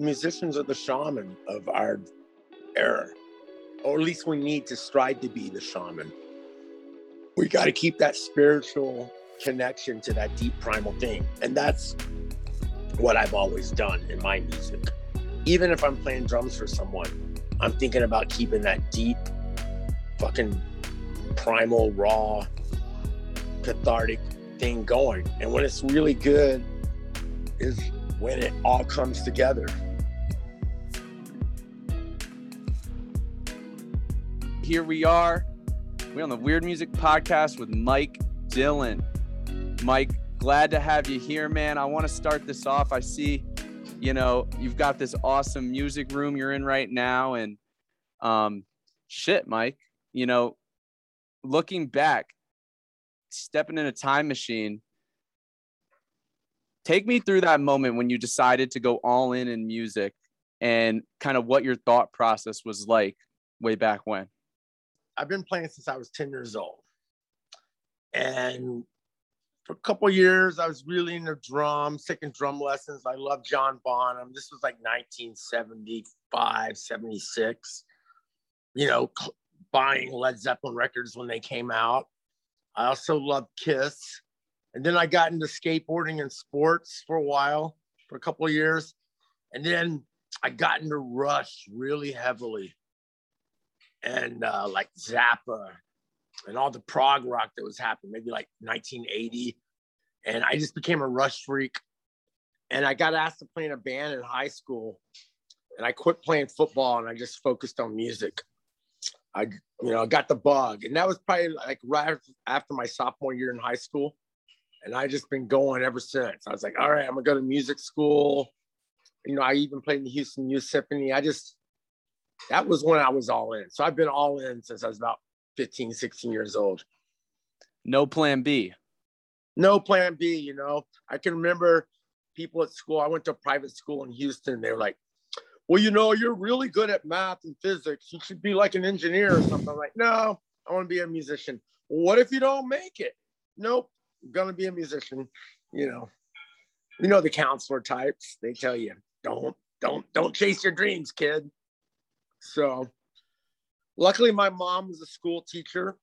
musicians are the shaman of our era, or at least we need to strive to be the shaman. We got to keep that spiritual connection to that deep primal thing. And that's what I've always done in my music. Even if I'm playing drums for someone, I'm thinking about keeping that deep, fucking primal, raw, cathartic thing going. And when it's really good, is when it all comes together. Here we are. We're on the Weird Music Podcast with Mike Dillon. Mike, glad to have you here, man. I want to start this off. I see, you know, you've got this awesome music room you're in right now. And um, shit, Mike, you know, looking back, stepping in a time machine, take me through that moment when you decided to go all in in music and kind of what your thought process was like way back when. I've been playing since I was 10 years old. And for a couple years, I was really into drums, taking drum lessons. I love John Bonham. This was like 1975, 76. You know, buying Led Zeppelin records when they came out. I also loved Kiss. And then I got into skateboarding and sports for a while, for a couple of years. And then I got into Rush really heavily and uh, like Zappa and all the prog rock that was happening, maybe like 1980. And I just became a Rush freak. And I got asked to play in a band in high school. And I quit playing football and I just focused on music. I, you know, got the bug. And that was probably like right after my sophomore year in high school. And I just been going ever since. I was like, all right, I'm gonna go to music school. You know, I even played in the Houston Youth Symphony. I just, that was when I was all in. So I've been all in since I was about 15, 16 years old. No plan B. No plan B, you know. I can remember people at school. I went to a private school in Houston. They were like, well, you know, you're really good at math and physics. You should be like an engineer or something. I'm like, no, I want to be a musician. What if you don't make it? Nope, I'm gonna be a musician. You know, you know the counselor types. They tell you, don't, don't, don't chase your dreams, kid. So luckily my mom was a school teacher.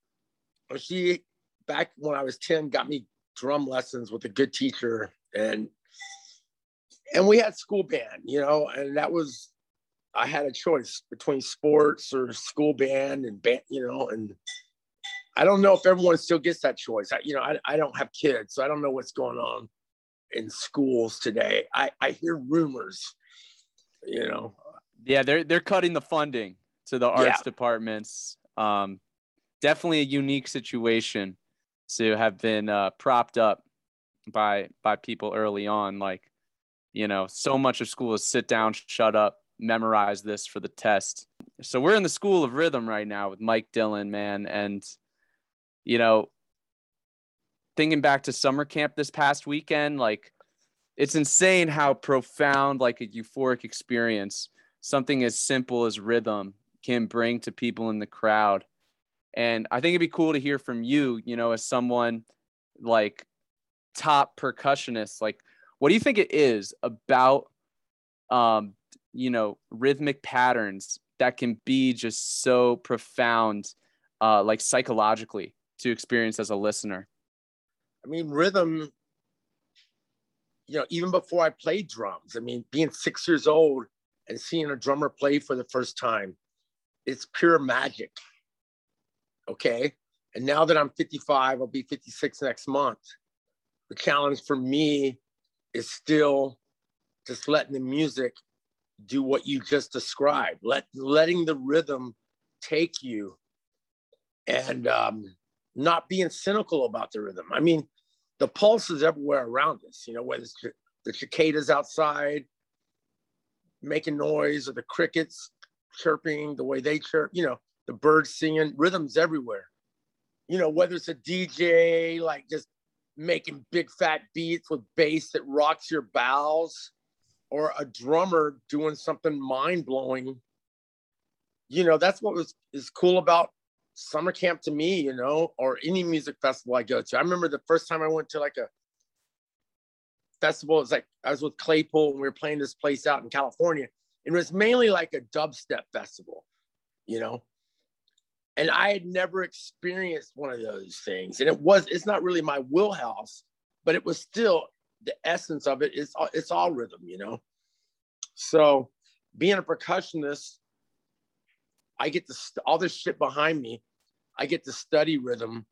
She back when I was 10 got me drum lessons with a good teacher and and we had school band, you know, and that was I had a choice between sports or school band and band, you know, and I don't know if everyone still gets that choice. I, you know, I, I don't have kids, so I don't know what's going on in schools today. I, I hear rumors, you know, yeah, they're they're cutting the funding to the arts yeah. departments. Um, definitely a unique situation to have been uh, propped up by by people early on. Like, you know, so much of school is sit down, shut up, memorize this for the test. So we're in the school of rhythm right now with Mike Dillon, man, and you know, thinking back to summer camp this past weekend, like it's insane how profound, like a euphoric experience something as simple as rhythm can bring to people in the crowd. And I think it'd be cool to hear from you, you know, as someone like top percussionist, like what do you think it is about um, you know, rhythmic patterns that can be just so profound uh like psychologically to experience as a listener? I mean, rhythm you know, even before I played drums, I mean, being six years old, and seeing a drummer play for the first time, it's pure magic. Okay. And now that I'm 55, I'll be 56 next month. The challenge for me is still just letting the music do what you just described, let letting the rhythm take you and um, not being cynical about the rhythm. I mean, the pulse is everywhere around us, you know, whether it's the cicadas outside, making noise or the crickets chirping the way they chirp, you know, the birds singing, rhythms everywhere. You know, whether it's a DJ like just making big fat beats with bass that rocks your bowels or a drummer doing something mind blowing. You know, that's what was is cool about summer camp to me, you know, or any music festival I go to. I remember the first time I went to like a festival. It's like I was with Claypool and we were playing this place out in California. It was mainly like a dubstep festival, you know. And I had never experienced one of those things. And it was, it's not really my wheelhouse, but it was still the essence of it. It's all, it's all rhythm, you know. So being a percussionist, I get to st- all this shit behind me. I get to study rhythm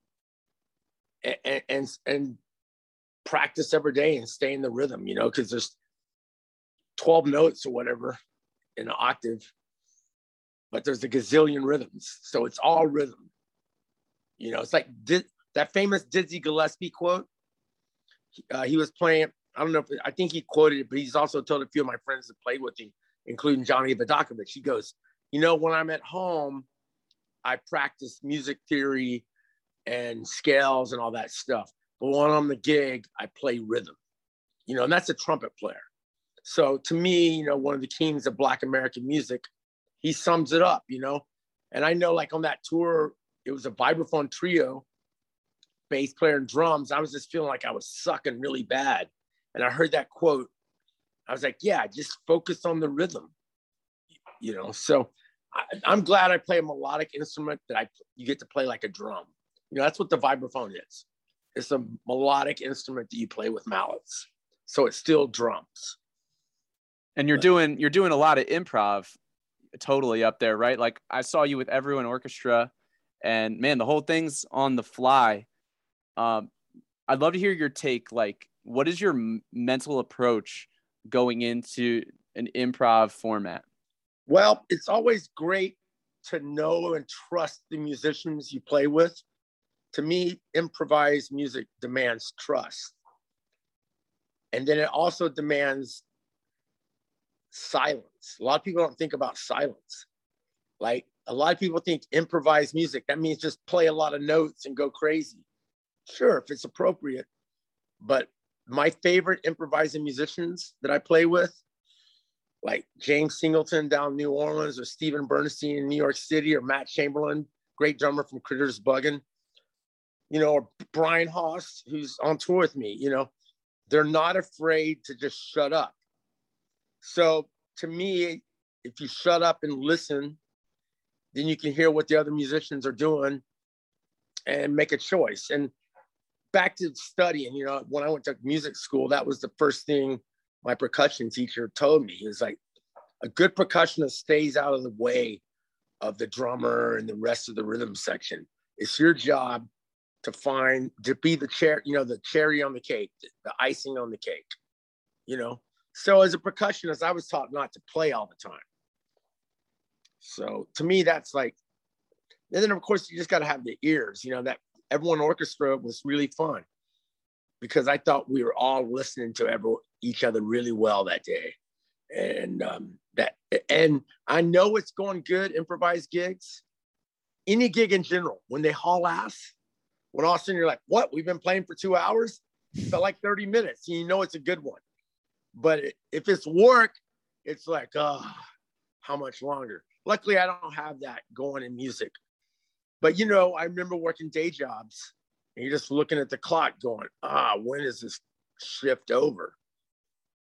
and, and, and practice every day and stay in the rhythm, you know, because there's 12 notes or whatever in an octave, but there's a gazillion rhythms. So it's all rhythm. You know, it's like di- that famous Dizzy Gillespie quote. Uh, he was playing, I don't know if I think he quoted it, but he's also told a few of my friends that played with him, including Johnny Vidacovich. He goes, You know, when I'm at home, I practice music theory and scales and all that stuff. But when I'm on the gig, I play rhythm, you know, and that's a trumpet player. So to me, you know, one of the kings of Black American music, he sums it up, you know. And I know, like on that tour, it was a vibraphone trio, bass player and drums. I was just feeling like I was sucking really bad. And I heard that quote. I was like, yeah, just focus on the rhythm, you know. So I, am glad I play a melodic instrument that I you get to play like a drum. You know, that's what the vibraphone is. It's a melodic instrument that you play with mallets. So it's still drums. And you're doing you're doing a lot of improv totally up there, right? Like I saw you with everyone orchestra and man, the whole thing's on the fly. Um, I'd love to hear your take. Like, what is your mental approach going into an improv format? Well, it's always great to know and trust the musicians you play with to me, improvised music demands trust. And then it also demands silence. A lot of people don't think about silence. Like a lot of people think improvised music, that means just play a lot of notes and go crazy. Sure, if it's appropriate. But my favorite improvising musicians that I play with, like James Singleton down New Orleans, or Steven Bernstein in New York City, or Matt Chamberlain, great drummer from Critters Buggin', you know, or Brian Haas, who's on tour with me, you know, they're not afraid to just shut up. So to me, if you shut up and listen, then you can hear what the other musicians are doing and make a choice. And back to studying, you know, when I went to music school, that was the first thing my percussion teacher told me. He was like, a good percussionist stays out of the way of the drummer and the rest of the rhythm section. It's your job to find to be the chair, you know, the cherry on the cake, the icing on the cake, you know. So as a percussionist, I was taught not to play all the time. So to me, that's like, and then of course you just got to have the ears, you know. That everyone orchestra was really fun because I thought we were all listening to every, each other really well that day, and um, that and I know it's going good improvised gigs, any gig in general when they haul ass when all of a sudden you're like, what? We've been playing for two hours? It felt like 30 minutes. And you know it's a good one. But if it's work, it's like, oh, how much longer? Luckily, I don't have that going in music. But you know, I remember working day jobs and you're just looking at the clock going, ah, when is this shift over?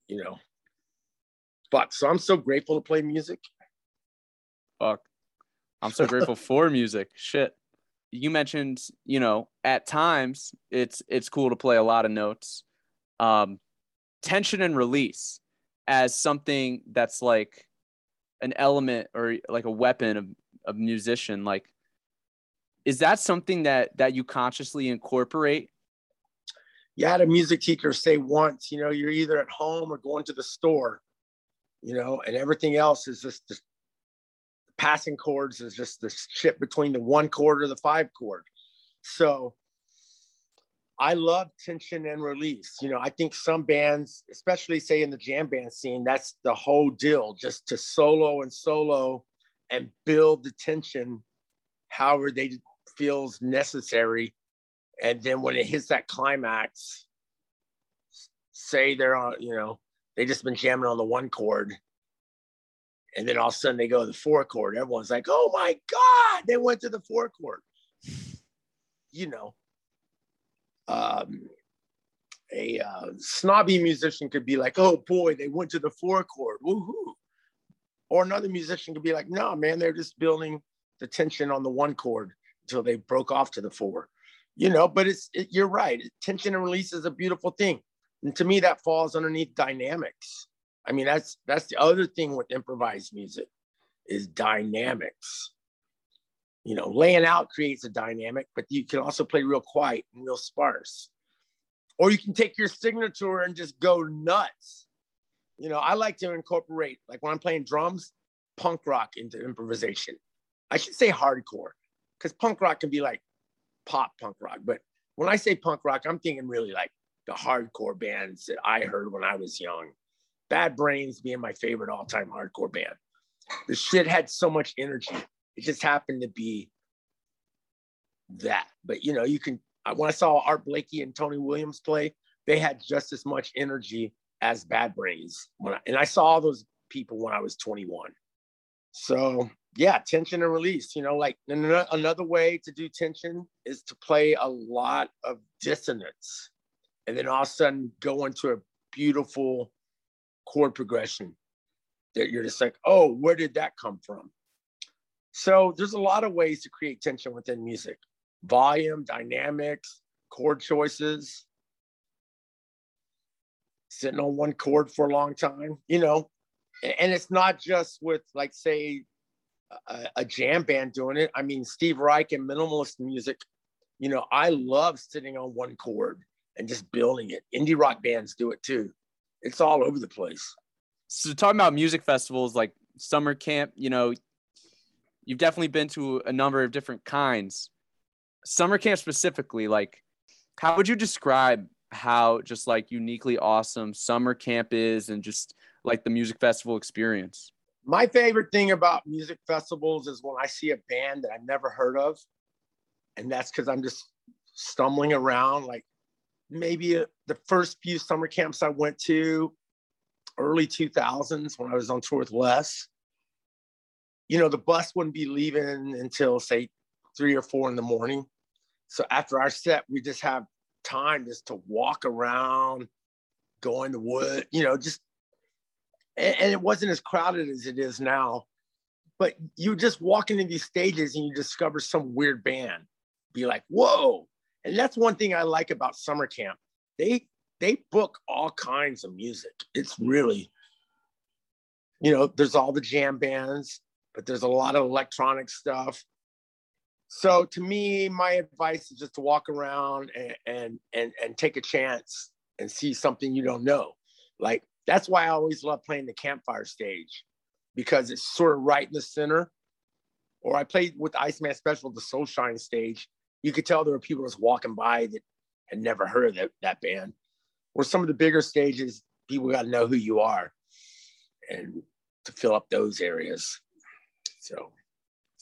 You know. But so I'm so grateful to play music. Fuck. I'm so grateful for music. Shit you mentioned, you know, at times it's it's cool to play a lot of notes. Um, tension and release as something that's like an element or like a weapon of a musician. Like, is that something that that you consciously incorporate? You had a music teacher say once, you know, you're either at home or going to the store, you know, and everything else is just, just passing chords is just the shit between the one chord or the five chord. So I love tension and release. You know, I think some bands, especially say in the jam band scene, that's the whole deal, just to solo and solo and build the tension however they feels necessary. And then when it hits that climax, say they're on, you know, they just been jamming on the one chord and then all of a sudden they go to the four chord. Everyone's like, oh my God, they went to the four chord. You know. Um, a uh, snobby musician could be like, oh boy, they went to the four chord, woohoo. Or another musician could be like, no, man, they're just building the tension on the one chord until they broke off to the four. You know, but it's it, you're right. Tension and release is a beautiful thing. And to me, that falls underneath dynamics. I mean, that's that's the other thing with improvised music is dynamics. You know, laying out creates a dynamic, but you can also play real quiet and real sparse. Or you can take your signature and just go nuts. You know, I like to incorporate, like when I'm playing drums, punk rock into improvisation. I should say hardcore, because punk rock can be like pop punk rock. But when I say punk rock, I'm thinking really like the hardcore bands that I heard when I was young. Bad Brains being my favorite all time hardcore band. The shit had so much energy. It just happened to be that. But you know, you can. When I saw Art Blakey and Tony Williams play, they had just as much energy as Bad Brains. When I, and I saw all those people when I was 21. So yeah, tension and release. You know, like another way to do tension is to play a lot of dissonance, and then all of a sudden go into a beautiful chord progression that you're just like, oh, where did that come from? So there's a lot of ways to create tension within music volume, dynamics, chord choices, sitting on one chord for a long time, you know. And it's not just with, like, say, a, a jam band doing it. I mean, Steve Reich and minimalist music, you know, I love sitting on one chord and just building it. Indie rock bands do it too. It's all over the place. So talking about music festivals like summer camp, you know, you've definitely been to a number of different kinds. Summer camp specifically, like how would you describe how just like uniquely awesome summer camp is and just like the music festival experience? My favorite thing about music festivals is when I see a band that I've never heard of. And that's because I'm just stumbling around. Like maybe a, the first few summer camps I went to, early 2000s when I was on tour with Les, you know, the bus wouldn't be leaving until say three or four in the morning. So after our set, we just have time just to walk around, go in the wood, you know, just, and, and it wasn't as crowded as it is now. But you just walk into these stages and you discover some weird band, be like, whoa. And that's one thing I like about summer camp. They they book all kinds of music. It's really, you know, there's all the jam bands, but there's a lot of electronic stuff. So to me, my advice is just to walk around and and and, and take a chance and see something you don't know. Like that's why I always love playing the campfire stage because it's sort of right in the center. Or I played with Iceman Special, the Soul Shine stage. You could tell there were people just walking by that had never heard of that, that band or some of the bigger stages, people got to know who you are and to fill up those areas. So,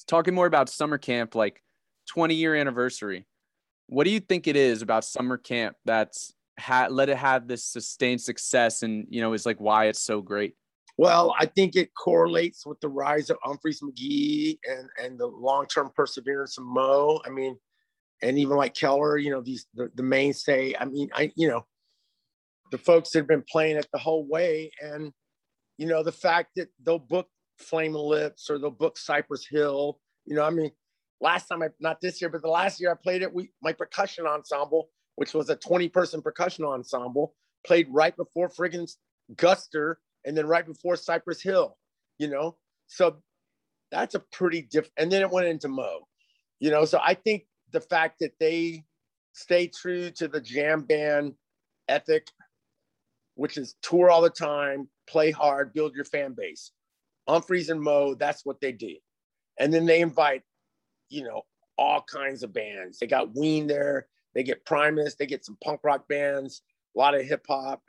talking more about summer camp, like 20 year anniversary, what do you think it is about summer camp that's ha- let it have this sustained success and, you know, is like why it's so great? Well, I think it correlates with the rise of Umphrey's McGee and, and the long term perseverance of Mo. I mean, and even like Keller, you know, these the, the mainstay. I mean, I you know, the folks that have been playing it the whole way. And, you know, the fact that they'll book Flaming Lips or they'll book Cypress Hill, you know, I mean, last time I, not this year, but the last year I played it, we, my percussion ensemble, which was a 20 person percussion ensemble, played right before friggin' Guster and then right before Cypress Hill, you know? So that's a pretty different, and then it went into Mo, you know? So I think the fact that they stay true to the jam band ethic which is tour all the time, play hard, build your fan base. Umphrey's and Mo, that's what they do. And then they invite, you know, all kinds of bands. They got Ween there, they get Primus, they get some punk rock bands, a lot of hip hop,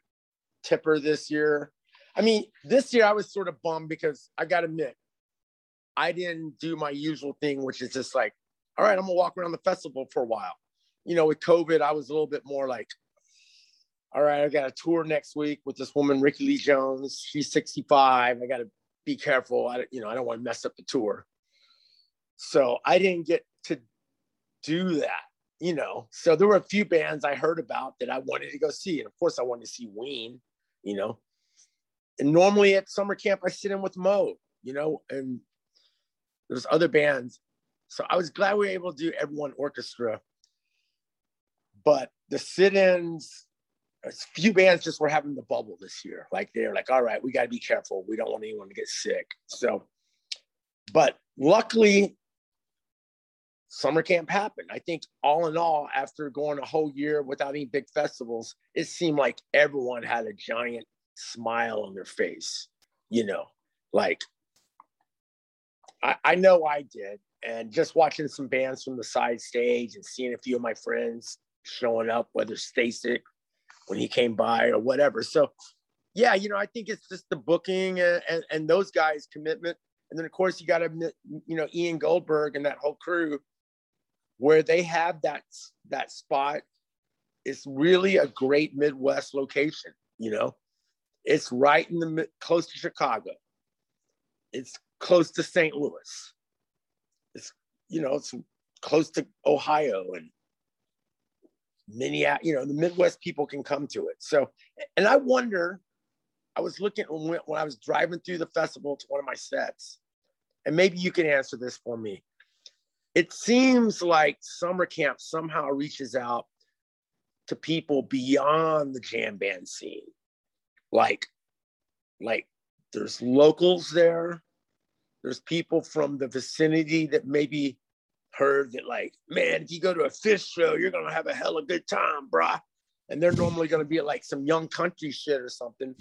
Tipper this year. I mean, this year I was sort of bummed because I got to admit, I didn't do my usual thing, which is just like, all right, I'm gonna walk around the festival for a while. You know, with COVID, I was a little bit more like, all right, I got a tour next week with this woman, Rickie Lee Jones. She's 65. I got to be careful. I, you know, I don't want to mess up the tour. So I didn't get to do that. you know, so there were a few bands I heard about that I wanted to go see. And of course, I wanted to see Ween, you know. And normally at summer camp, I sit in with Mo, you know, and there's other bands. So I was glad we were able to do everyone orchestra. But the sit ins, a few bands just were having the bubble this year. Like they're like, all right, we got to be careful. We don't want anyone to get sick. So, but luckily, summer camp happened. I think all in all, after going a whole year without any big festivals, it seemed like everyone had a giant smile on their face. You know, like I, I know I did. And just watching some bands from the side stage and seeing a few of my friends showing up, whether Stasik when he came by or whatever. So, yeah, you know, I think it's just the booking and, and, and those guys' commitment. And then, of course, you got to, you know, Ian Goldberg and that whole crew where they have that, that spot. It's really a great Midwest location, you know, it's right in the close to Chicago. It's close to St. Louis. You know, it's close to Ohio and Minneapolis, you know, the Midwest people can come to it. So, and I wonder, I was looking when, when I was driving through the festival to one of my sets, and maybe you can answer this for me. It seems like summer camp somehow reaches out to people beyond the jam band scene. Like, like there's locals there. There's people from the vicinity that maybe heard that like, man, if you go to a Phish show, you're gonna have a hell of a good time, brah. And they're normally gonna be at like some young country shit or something,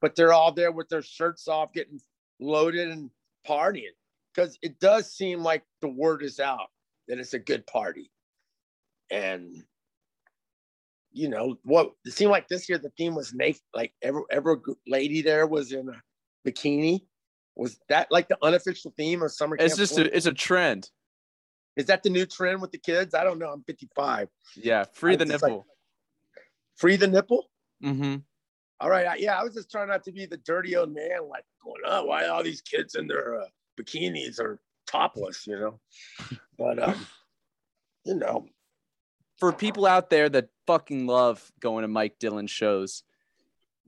but they're all there with their shirts off, getting loaded and partying. Because it does seem like the word is out that it's a good party. And you know what it seemed like this year the theme was naked, like every every lady there was in a bikini. Was that like the unofficial theme of summer? It's just a, it's a trend. Is that the new trend with the kids? I don't know. I'm 55. Yeah, free the nipple. Like, free the nipple. Mm-hmm. All right. I, yeah, I was just trying not to be the dirty old man, like going, oh, why all these kids in their uh, bikinis are topless, you know? But um, you know, for people out there that fucking love going to Mike Dillon shows,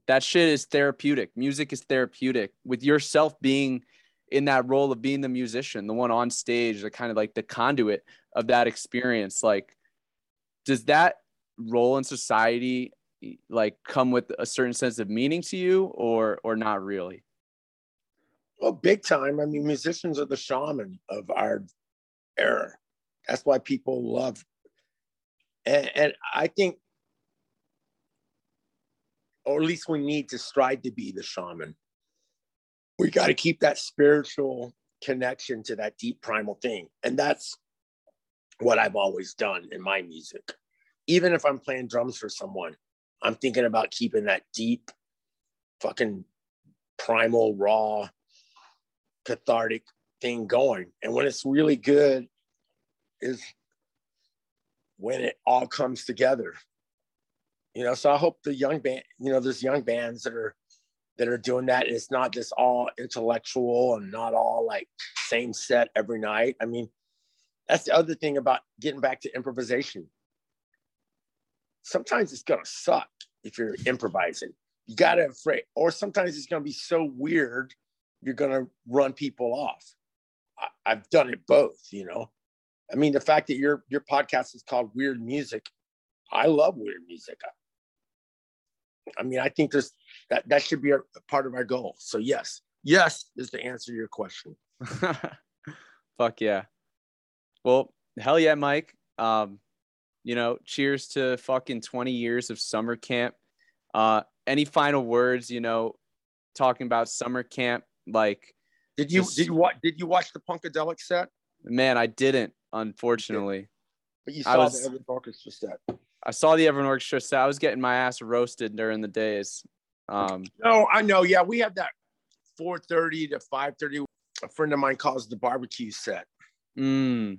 that shit is therapeutic. Music is therapeutic. With yourself being in that role of being the musician, the one on stage, the kind of like the conduit of that experience. Like, does that role in society like come with a certain sense of meaning to you or or not really? Well, big time. I mean, musicians are the shaman of our era. That's why people love and, and I think or at least we need to strive to be the shaman we got to keep that spiritual connection to that deep primal thing. And that's what I've always done in my music. Even if I'm playing drums for someone, I'm thinking about keeping that deep, fucking primal, raw, cathartic thing going. And when it's really good, is when it all comes together. You know, so I hope the young band, you know, there's young bands that are that are doing that. It's not just all intellectual and not all like same set every night. I mean, that's the other thing about getting back to improvisation. Sometimes it's gonna suck if you're improvising. You gotta afraid, or sometimes it's gonna be so weird, you're gonna run people off. I, have done it both, you know. I mean, the fact that your your podcast is called Weird Music, I love weird music. I mean, I think there's that that should be a, part of our goal. So yes, yes is the answer to your question. Fuck yeah. Well, hell yeah, Mike. Um, you know, cheers to fucking 20 years of summer camp. Uh, any final words, you know, talking about summer camp? Like, did you just, did you watch did you watch the Punkadelick set? Man, I didn't, unfortunately. But you saw was, the Everyone Orchestra set. I saw the Everyone Orchestra set. I was getting my ass roasted during the days. Um, no, I know. Yeah, we have that 4:30 to 5:30. A friend of mine calls the barbecue set. Mm.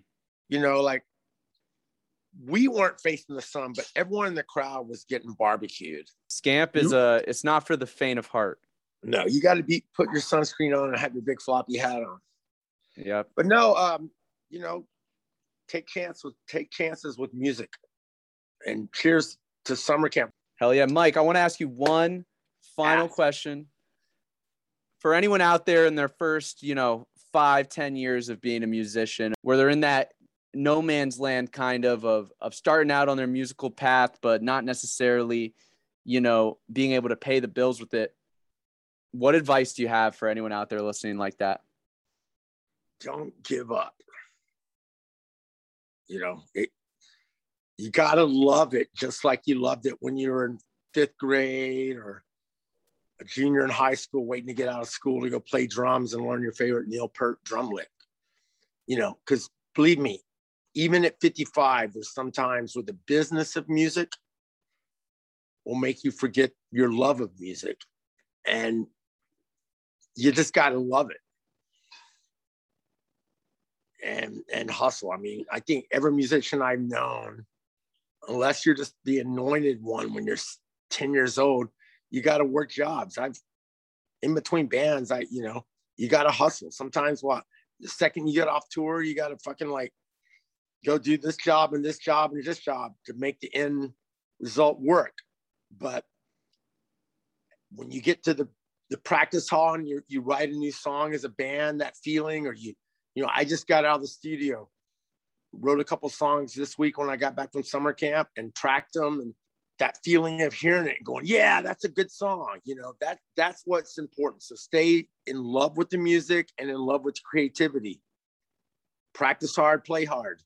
You know, like we weren't facing the sun, but everyone in the crowd was getting barbecued. Scamp is a. It's not for the faint of heart. No, you got to be put your sunscreen on and have your big floppy hat on. Yep. But no, um, you know, take chance with take chances with music. And cheers to summer camp. Hell yeah, Mike. I want to ask you one final ask. question. For anyone out there in their first, you know, five, ten years of being a musician, where they're in that no man's land kind of of of starting out on their musical path, but not necessarily, you know, being able to pay the bills with it. What advice do you have for anyone out there listening like that? Don't give up. You know, it, you got to love it just like you loved it when you were in fifth grade or a junior in high school waiting to get out of school to go play drums and learn your favorite Neil Peart drum lick. You know, because believe me, even at 55, there's sometimes with the business of music will make you forget your love of music. And you just got to love it and and hustle. I mean, I think every musician I've known, unless you're just the anointed one when you're 10 years old, you got to work jobs. I've in between bands, I you know, you got to hustle. Sometimes what the second you get off tour, you got to fucking like go do this job and this job and this job to make the end result work. But when you get to the the practice hall and you you write a new song as a band, that feeling, or you you know, I just got out of the studio, wrote a couple songs this week when I got back from summer camp and tracked them and that feeling of hearing it and going, yeah, that's a good song. You know, that that's what's important. So stay in love with the music and in love with creativity. Practice hard, play hard.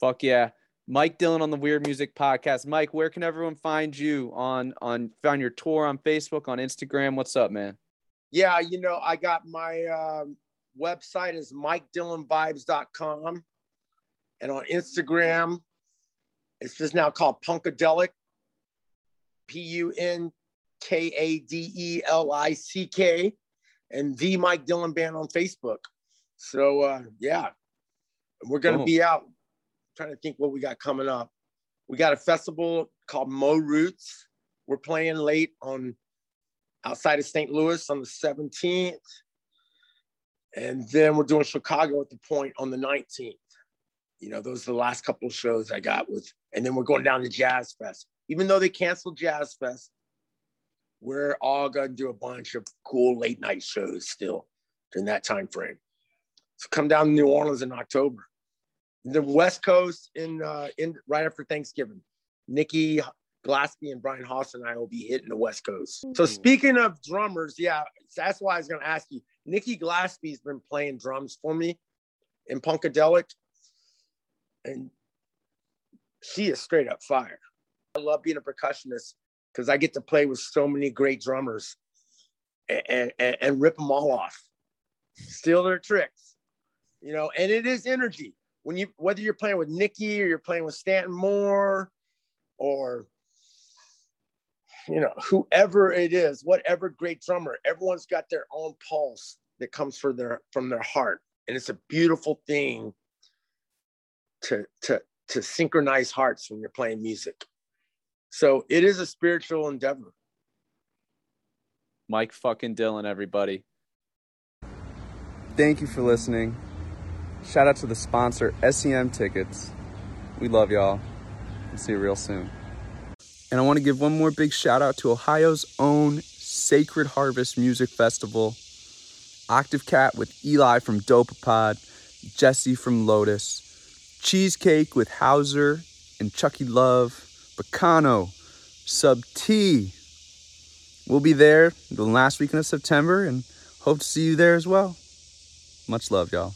Fuck yeah. Mike Dillon on the Weird Music Podcast. Mike, where can everyone find you on on find your tour on Facebook, on Instagram? What's up, man? Yeah, you know, I got my um, website is mikedillonvibes.com. And on Instagram, it's just now called Punkadelick, P U N K A D E L I C K, and the Mike Dillon Band on Facebook. So, uh, yeah, we're going to be out. I'm trying to think what we got coming up. We got a festival called Mo Roots. We're playing late on outside of St. Louis on the 17th. And then we're doing Chicago at the point on the 19th. You know, those are the last couple of shows I got with, and then we're going down to Jazz Fest. Even though they canceled Jazz Fest, we're all gonna do a bunch of cool late night shows still during that time frame. So come down to New Orleans in October. The West Coast in uh, in right after Thanksgiving. Nikki Glaspie and Brian Haas and I will be hitting the West Coast. So speaking of drummers, yeah, that's why I was gonna ask you. Nikki Glaspie's been playing drums for me in Punkadelick, and she is straight up fire. I love being a percussionist because I get to play with so many great drummers and, and, and rip them all off, steal their tricks, you know. And it is energy when you whether you're playing with Nikki or you're playing with Stanton Moore or you know, whoever it is, whatever great drummer, everyone's got their own pulse that comes from their from their heart. And it's a beautiful thing to to to synchronize hearts when you're playing music. So it is a spiritual endeavor. Mike fucking Dillon, everybody. Thank you for listening. Shout out to the sponsor, SEM Tickets. We love y'all. We'll see you real soon. And I want to give one more big shout out to Ohio's own Sacred Harvest Music Festival. Octave Cat with Eli from Dopapod, Jesse from Lotus, Cheesecake with Hauser and Chucky Love, Bacano, Sub T. We'll be there the last weekend of September and hope to see you there as well. Much love, y'all.